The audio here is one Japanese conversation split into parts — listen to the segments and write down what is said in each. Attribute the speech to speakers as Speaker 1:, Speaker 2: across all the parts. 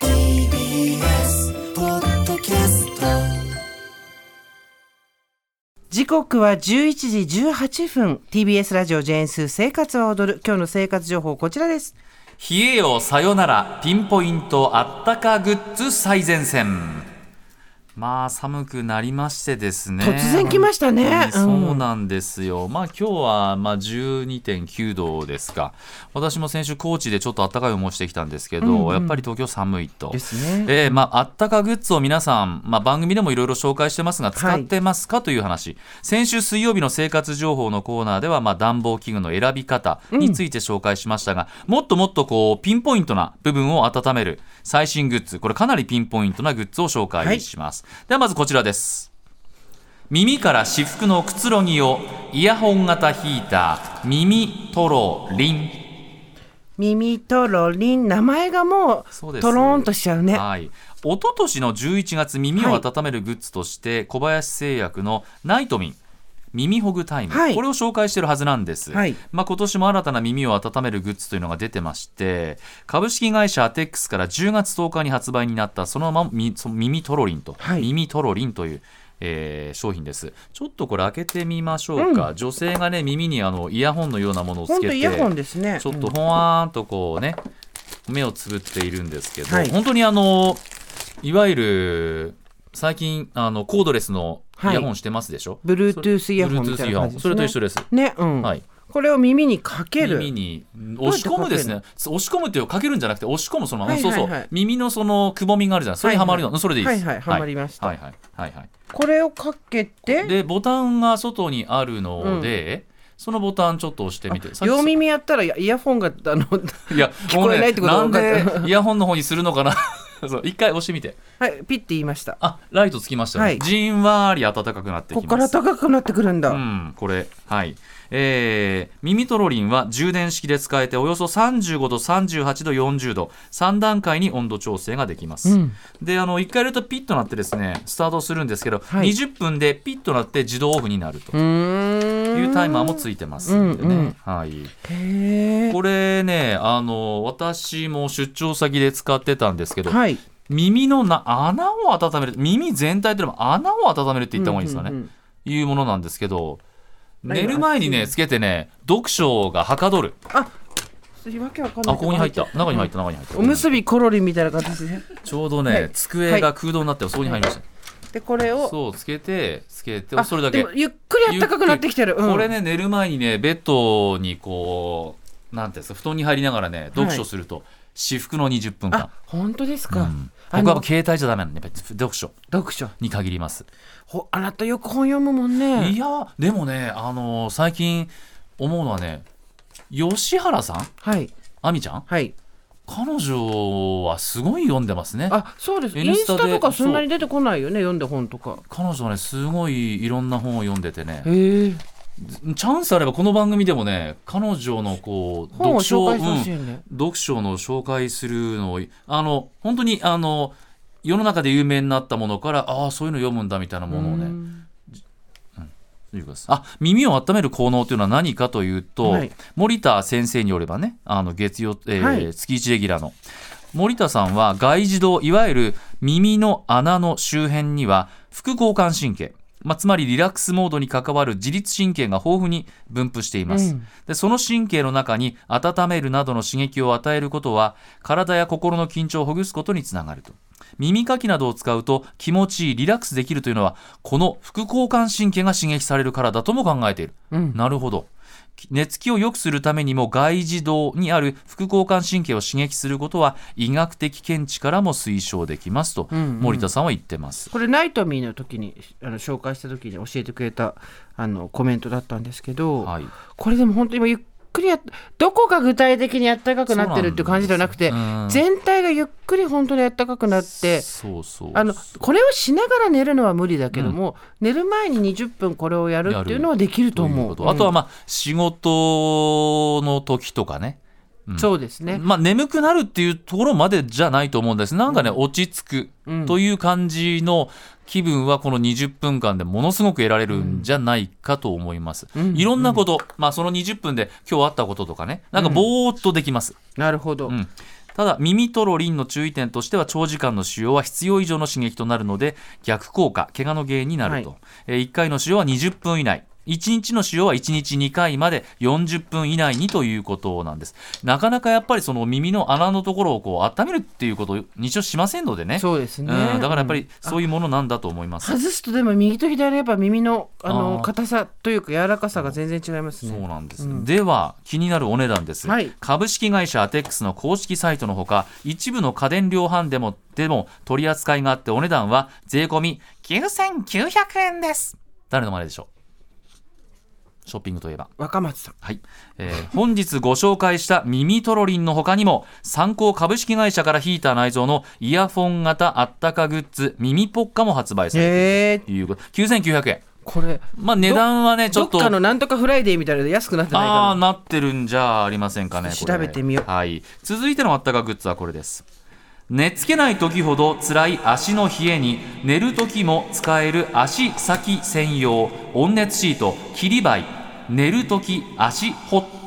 Speaker 1: TBS ポッドキャスト。
Speaker 2: 時刻は11時18分。TBS ラジオジェーンスー生活は踊る。今日の生活情報こちらです。
Speaker 3: 冷えよさよなら。ピンポイントあったかグッズ最前線まあ寒くなりましてですね。
Speaker 2: 突然来ましたね。
Speaker 3: そうなんですよ、まあ今日はまあ12.9度ですか。私も先週高知でちょっと暖かい思いしてきたんですけど、やっぱり東京寒いと。
Speaker 2: ですね。
Speaker 3: えーまああったかグッズを皆さん、まあ、番組でもいろいろ紹介してますが使ってますかという話、先週水曜日の生活情報のコーナーでは、まあ、暖房器具の選び方について紹介しましたが、もっともっとこうピンポイントな部分を温める最新グッズこれかなりピンポイントなグッズを紹介します、ではまずこちらです。耳から至福のくつろぎをイヤホン型ヒーター耳トロリン。
Speaker 2: 耳とろりん名前がも
Speaker 3: そう
Speaker 2: とろーんとしちゃうね。
Speaker 3: はい。一昨年の11月耳を温めるグッズとして、小林製薬のナイトミン耳ほぐタイム、
Speaker 2: はい。
Speaker 3: これを紹介しているはずなんです、
Speaker 2: はい。
Speaker 3: まあ、今年も新たな耳を温めるグッズというのが出てまして株式会社アテックスから10月10日に発売になったそのままみその耳トロリンと、
Speaker 2: はい。
Speaker 3: 耳トロリンというえー商品です。ちょっとこれ開けてみましょうか、女性がね耳にあのイヤホンのようなものをつけて
Speaker 2: イヤホンですね。
Speaker 3: ちょっとほわーんとこうね、目をつぶっているんですけど、
Speaker 2: はい。
Speaker 3: 本当にあのいわゆる最近あのコードレスのイヤホンしてますでしょ、
Speaker 2: Bluetooth イヤホンみたいな感じですね。
Speaker 3: それと一緒です。
Speaker 2: ねうん、
Speaker 3: はい。
Speaker 2: これを耳にかける。
Speaker 3: 耳に押し込むですね。押し込むっていうかけるんじゃなくて押し込むそのまま、
Speaker 2: はいはいはい。
Speaker 3: そうそう。耳のそのくぼみがあるじゃないそれにはまるよ、
Speaker 2: はいはい
Speaker 3: それでいいです。
Speaker 2: はいはいはまりました。
Speaker 3: はいはいはいはい
Speaker 2: これをかけて？
Speaker 3: でボタンが外にあるので、そのボタンちょっと押してみて。
Speaker 2: 両耳やったらイヤホンがあの
Speaker 3: いや
Speaker 2: 聞こえないってこと
Speaker 3: なんでイヤホンの方にするのかな そう一回押してみて。
Speaker 2: はいピッて言いました。
Speaker 3: あライトつきましたね、
Speaker 2: はい。
Speaker 3: じんわり暖かくなってきます。
Speaker 2: ここから高くなってくるんだ、
Speaker 3: うん、これ。はいえー、耳トロリンは充電式で使えておよそ35度38度40度3段階に温度調整ができます、
Speaker 2: うん。
Speaker 3: であの1回やるとピッとなってですねスタートするんですけど、
Speaker 2: はい。
Speaker 3: 20分でピッとなって自動オフになるというタイマーもついてます。んでね、
Speaker 2: うん。うん
Speaker 3: はい。これねあの私も出張先で使ってたんですけど、
Speaker 2: はい。
Speaker 3: 耳のな穴を温める耳全体というよりも穴を温めるって言った方がいいんですかね、
Speaker 2: うんうんうん。
Speaker 3: いうものなんですけど
Speaker 2: 何
Speaker 3: 寝る前にねつけてね読書がはかどる。
Speaker 2: あわけわかんない
Speaker 3: あここに入った中に入った中に入った。
Speaker 2: おむすびコロリンみたいな感じですね。
Speaker 3: ちょうどね、
Speaker 2: はい。
Speaker 3: 机が空洞になってそこに入りました、
Speaker 2: でこれを
Speaker 3: そうつけてつけて
Speaker 2: あ
Speaker 3: それだけ。
Speaker 2: ゆっくりあったかくなってきてる、うん。
Speaker 3: これね寝る前にねベッドにこうなんていうんですか布団に入りながらね読書すると、至福の20分間。
Speaker 2: あ本当ですか、
Speaker 3: うん。僕は携帯じゃダメなんで読書。
Speaker 2: 読書。
Speaker 3: に限ります。
Speaker 2: ほあなたよく本読むもんね。
Speaker 3: いやでもねあのー最近思うのはね吉原さん？
Speaker 2: はい。
Speaker 3: 亜美ちゃん？
Speaker 2: はい。
Speaker 3: 彼女はすごい読んでますね。
Speaker 2: あそうです。イン
Speaker 3: インスタ
Speaker 2: とかそんなに出てこないよね読んで本とか。
Speaker 3: 彼女はねすごいいろんな本を読んでてね。
Speaker 2: へえ
Speaker 3: チャンスあればこの番組でもね彼女のこう読書うん。読書の紹介するのをあの本当にあの世の中で有名になったものからああそういうの読むんだみたいなものをね。
Speaker 2: うん。
Speaker 3: あ耳を温める効能というのは何かというと、
Speaker 2: はい。
Speaker 3: 森田先生によればねあの月曜、えー
Speaker 2: はい。
Speaker 3: 月1レギュラーの。森田さんは外耳道いわゆる耳の穴の周辺には副交感神経まあ、つまりリラックスモードに関わる自律神経が豊富に分布しています、
Speaker 2: うん。
Speaker 3: でその神経の中に温めるなどの刺激を与えることは体や心の緊張をほぐすことにつながると。耳かきなどを使うと気持ちいいリラックスできるというのはこの副交感神経が刺激されるからだとも考えている、
Speaker 2: うん。
Speaker 3: なるほど寝つきを良くするためにも外耳道にある副交感神経を刺激することは医学的見地からも推奨できますと
Speaker 2: うんうん。
Speaker 3: 森田さんは言ってます、
Speaker 2: これナイトミーの時にあの紹介した時に教えてくれたあのコメントだったんですけど、
Speaker 3: はい。
Speaker 2: これでも本当に今ゆっくりやっどこが具体的にあったかくなってるっていう感じではなくて
Speaker 3: そうなん
Speaker 2: 全体がゆっくり本当にあったかくなって
Speaker 3: そうそう
Speaker 2: あのこれをしながら寝るのは無理だけども、寝る前に20分これをやるっていうのはできると思う。
Speaker 3: というあとはまあ仕事の時とかね
Speaker 2: うん。そうですね。
Speaker 3: まあ、眠くなるっていうところまでじゃないと思うんです。なんかね、落ち着くという感じの気分はこの20分間でものすごく得られるんじゃないかと思います。いろんなこと、まあその20分で今日あったこととかね、なんかぼーっとできます。
Speaker 2: なるほど。
Speaker 3: うん。ただ耳トロリンの注意点としては長時間の使用は必要以上の刺激となるので逆効果怪我の原因になると、
Speaker 2: はい。
Speaker 3: えー1回の使用は20分以内1日の使用は1日2回まで40分以内にということなんです。なかなかやっぱりその耳の穴のところをこう温めるっていうことを日常しませんのでね。
Speaker 2: そうですね。
Speaker 3: うんだからやっぱ
Speaker 2: うん。
Speaker 3: りそういうものなんだと思います、
Speaker 2: 外すとでも右と左やっぱ耳のあ
Speaker 3: あ
Speaker 2: の
Speaker 3: ー。
Speaker 2: 硬さというか柔らかさが全然違います
Speaker 3: そう
Speaker 2: ね。
Speaker 3: なんです、では気になるお値段です、
Speaker 2: はい。
Speaker 3: 株式会社アテックスの公式サイトのほか一部の家電量販でもでも取り扱いがあってお値段は税込み9900円です。誰の真似でしょう？ショッピングといえば。
Speaker 2: 若松さん。
Speaker 3: はい、えー本日ご紹介した耳トロリンの他にも参考株式会社からヒーター内蔵のイヤフォン型あったかグッズ耳ポッカも発売されている。ということ。9900円。
Speaker 2: これ
Speaker 3: まあ値段はねちょっと。
Speaker 2: どっかのなんとかフライデーみたいなので安くなってない
Speaker 3: ああ
Speaker 2: か
Speaker 3: なってるんじゃありませんかね
Speaker 2: 調べてみよう。
Speaker 3: はい。続いてのあったかグッズはこれです寝つけない時ほど辛い足の冷えに寝る時も使える足先専用温熱シート切りバイ寝る時足ホット。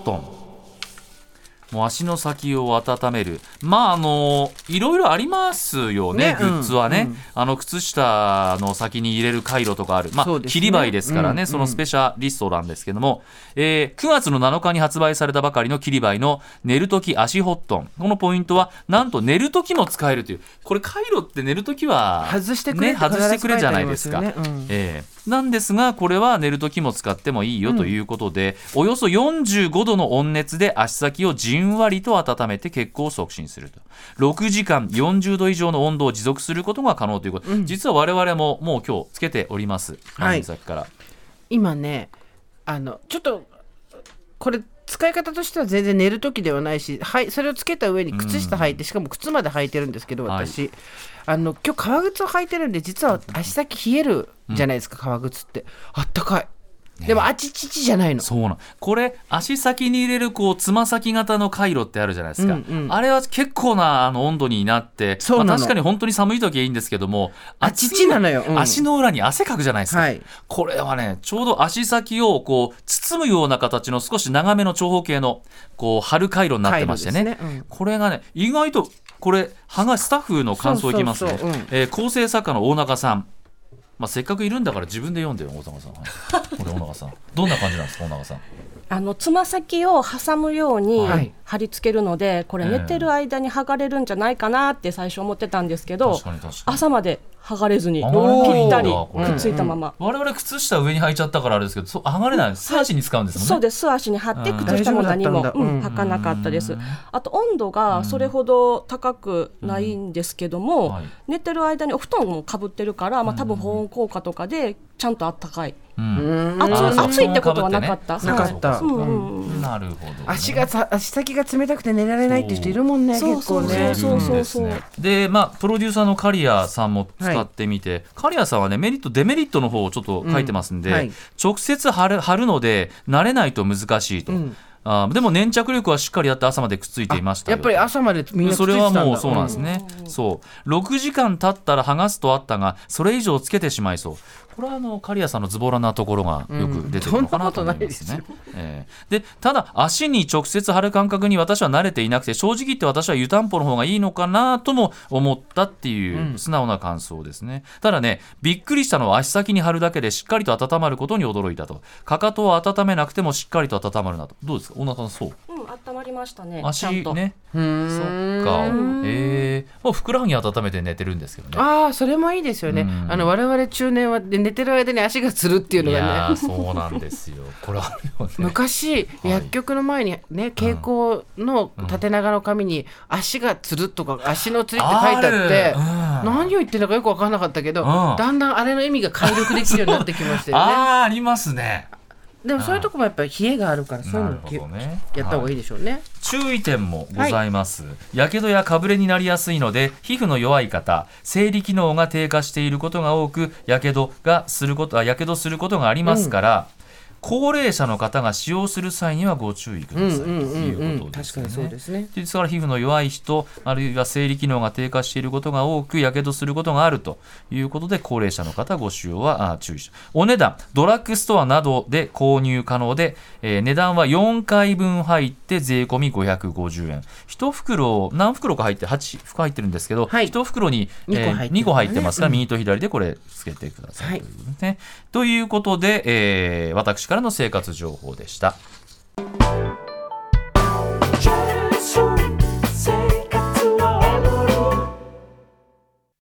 Speaker 3: もう足の先を温める。まああのいろいろありますよね
Speaker 2: ね
Speaker 3: グッズはね、
Speaker 2: うん。うん
Speaker 3: あの靴下の先に入れるカイロとかある。まあ、切りバイですからね、
Speaker 2: うん
Speaker 3: そのスペシャリストなんですけども、えー9月の7日に発売されたばかりの切りバイの寝るとき足ホットンこのポイントはなんと寝るときも使えるという。これ回路って寝るときは
Speaker 2: 外してくれ
Speaker 3: ね、外してくれじゃないですか、
Speaker 2: ね。
Speaker 3: えーなんですがこれは寝るときも使ってもいいよということで、およそ45度の温熱で足先をじんわりと温めて血行を促進すると。6時間40度以上の温度を持続することが可能ということ、実は我々ももう今日つけております。
Speaker 2: はい。
Speaker 3: 先から、
Speaker 2: 今ねあのちょっとこれ使い方としては全然寝る時ではないし、はい、それをつけた上に靴下履いて、しかも靴まで履いてるんですけど
Speaker 3: はい。
Speaker 2: 私、あの今日革靴を履いてるんで実は足先冷えるじゃないですか、革靴って。あったかいでもあちちちじゃないの。
Speaker 3: そうなんこれ足先に入れるこうつま先型の回路ってあるじゃないですか、
Speaker 2: うんうん。
Speaker 3: あれは結構なあの温度になってまあ、確かに本当に寒い時はいいんですけども
Speaker 2: あちちなのよ。うん。
Speaker 3: 足の裏に汗かくじゃないですか、
Speaker 2: はい。
Speaker 3: これはねちょうど足先をこう包むような形の少し長めの長方形のこう貼る回路になってましてね。
Speaker 2: ね。うん。
Speaker 3: これがね意外とこれはがスタッフの感想いきますね。えー構成作家の大中さんまあ、せっかくいるんだから自分で読んでよ大中さん、はい、これ大中さん。どんな感じなんですか大中さん。
Speaker 4: あのつま先を挟むように
Speaker 2: はい。
Speaker 4: 貼り付けるので、これ
Speaker 3: ええ
Speaker 4: 寝てる間に剥がれるんじゃないかなって最初思ってたんですけど朝まで剥がれずに
Speaker 3: 剥がれないんだ
Speaker 4: ぴったりくっついたまま、
Speaker 3: 我々靴下上に履いちゃったからあれですけどそう剥がれない素足に使うんです。もんね
Speaker 4: そうです素足に貼って
Speaker 3: うん。
Speaker 4: 靴下も何も、うん履かなかったです。あと温度がそれほど高くないんですけども、
Speaker 3: はい。
Speaker 4: 寝てる間にお布団もかぶってるから、まあ、多分保温効果とかでちゃんとあったかい、
Speaker 3: うん。
Speaker 4: 熱
Speaker 3: あー
Speaker 4: 熱いってことはなかった、
Speaker 2: なかった。
Speaker 4: はいう。んうん。うん。
Speaker 3: なるほど、
Speaker 2: 足がさ足先が冷たくて寝られないっていう人いるもんね
Speaker 4: そう。
Speaker 2: 結構ね。
Speaker 4: そうそうそう。
Speaker 3: うんですね。でまあプロデューサーの刈谷さんも使ってみて、刈谷さんはねメリットデメリットの方をちょっと書いてますんで、
Speaker 2: うん。はい。
Speaker 3: 直接貼る貼るので慣れないと難しいと、
Speaker 2: ん。
Speaker 3: あーでも粘着力はしっかりやって朝までくっついていましたよ
Speaker 2: やっぱり朝までみんなくっつ
Speaker 3: それ
Speaker 2: いてたんだ。
Speaker 3: はもうそうなんですね、そう。6時間経ったら剥がすとあったがそれ以上つけてしまいそうこれはあの刈谷さんのズボラなところがよく出てるのかなと思いますね、えーでただ足に直接貼る感覚に私は慣れていなくて正直言って私は湯たんぽの方がいいのかなとも思ったっていう素直な感想ですね、ただねびっくりしたのは足先に貼るだけでしっかりと温まることに驚いたと。かかとを温めなくてもしっかりと温まるなと。どうですか？小中さんそう？
Speaker 4: うん、温まりましたね。
Speaker 3: 足
Speaker 4: ちゃんと。
Speaker 3: ね。
Speaker 2: うーん。
Speaker 3: そっか。えー、もうふくらはぎ温めて寝てるんですけどね。
Speaker 2: ああそれもいいですよね、
Speaker 3: うん。
Speaker 2: あの我々中年はで寝てる間に足がつるっていうの
Speaker 3: いや
Speaker 2: がね
Speaker 3: ーそうなんですよ。これあるよね
Speaker 2: 昔、薬局の前にね蛍光の縦長の紙に足がつるとか足のつりって書いてあって何を言ってるのかよく分からなかったけど、
Speaker 3: うん。
Speaker 2: だんだんあれの意味が解読できるようになってきましたよね。
Speaker 3: あーありますね
Speaker 2: でもそういうとこもやっぱり冷えがあるからそういう
Speaker 3: な
Speaker 2: の
Speaker 3: るほどね
Speaker 2: やった方がいいでしょうね。
Speaker 3: 注意点もございます。やけどやかぶれになりやすいので、皮膚の弱い方、生理機能が低下していることが多く、やけどがすること、あやけどすることがありますから、高齢者の方が使用する際にはご注意くださいと
Speaker 2: うんうんうんうん
Speaker 3: いうことですよ
Speaker 2: 確かにそう
Speaker 3: ね。
Speaker 2: ですね。
Speaker 3: ですから皮膚の弱い人あるいは生理機能が低下していることが多くやけどすることがあるということで高齢者の方ご使用はあ注意しお値段ドラッグストアなどで購入可能で、えー値段は4回分入って税込み550円1袋何袋か入って8袋入ってるんですけど、
Speaker 2: はい
Speaker 3: 1袋に、
Speaker 2: 二個入ってる
Speaker 3: 2個入ってますから、
Speaker 2: うん
Speaker 3: 右と左でこれつけてください、
Speaker 2: はい
Speaker 3: というねということで、えー私からの生活情報でした。